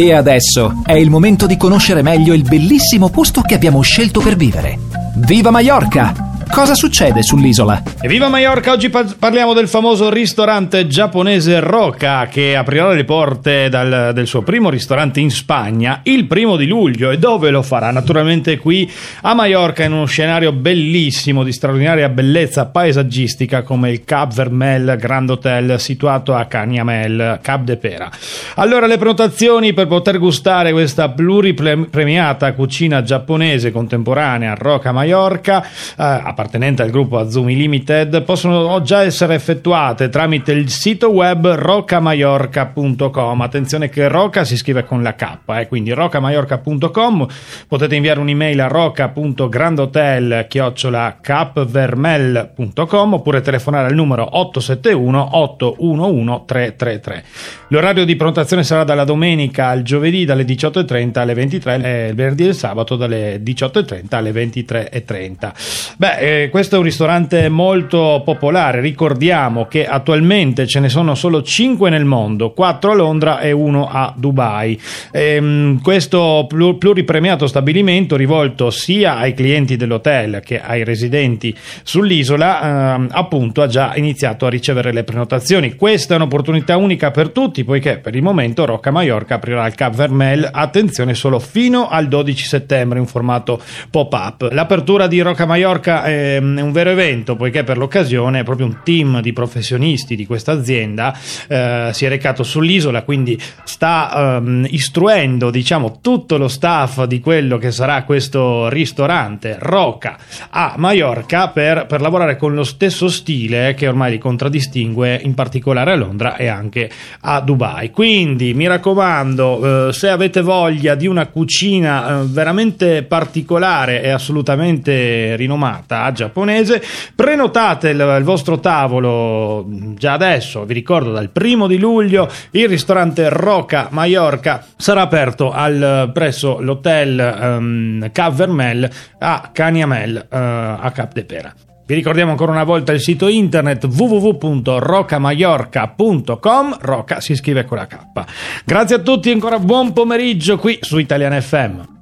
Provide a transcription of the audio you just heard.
E adesso è il momento di conoscere meglio il bellissimo posto che abbiamo scelto per vivere. Viva Mallorca! Cosa succede sull'isola? E viva Mallorca! Oggi pa- parliamo del famoso ristorante giapponese Roca che aprirà le porte dal, del suo primo ristorante in Spagna il primo di luglio. E dove lo farà? Naturalmente qui a Mallorca in uno scenario bellissimo di straordinaria bellezza paesaggistica come il Cap Vermel Grand Hotel situato a Canyamel, Cap de Pera. Allora le prenotazioni per poter gustare questa pluripremiata cucina giapponese contemporanea Roca Mallorca eh, appartenente al gruppo Azumi Limited possono già essere effettuate tramite il sito web rocamaiorca.com. Attenzione che Roca si scrive con la K, eh, quindi rocamaiorca.com. Potete inviare un'email a roca.grandotel-capvermel.com oppure telefonare al numero 871 811 333. L'orario di prenotazione sarà dalla domenica al giovedì dalle 18.30 alle 23 e il venerdì e il sabato dalle 18.30 alle 23.30. Beh, eh, questo è un ristorante molto popolare. Ricordiamo che attualmente ce ne sono solo 5 nel mondo, 4 a Londra e 1 a Dubai. Ehm, questo pluripremiato stabilimento rivolto sia ai clienti dell'hotel che ai residenti sull'isola, ehm, appunto ha già iniziato a ricevere le prenotazioni. Questa è un'opportunità unica per tutti poiché per il momento Rocca Mallorca aprirà il Cap Vermel, attenzione solo fino al 12 settembre in formato pop-up. L'apertura di Rocca Mallorca è è un vero evento poiché per l'occasione proprio un team di professionisti di questa azienda eh, si è recato sull'isola, quindi sta um, istruendo diciamo tutto lo staff di quello che sarà questo ristorante Roca a Mallorca per, per lavorare con lo stesso stile che ormai li contraddistingue in particolare a Londra e anche a Dubai. Quindi mi raccomando, eh, se avete voglia di una cucina eh, veramente particolare e assolutamente rinomata, giapponese. Prenotate il, il, vostro tavolo già adesso, vi ricordo dal primo di luglio il ristorante Roca Mallorca sarà aperto al, presso l'hotel um, Cap a Caniamel uh, a Cap de Pera. Vi ricordiamo ancora una volta il sito internet www.rocamaiorca.com. Roca si scrive con la K. Grazie a tutti, ancora buon pomeriggio qui su Italian FM.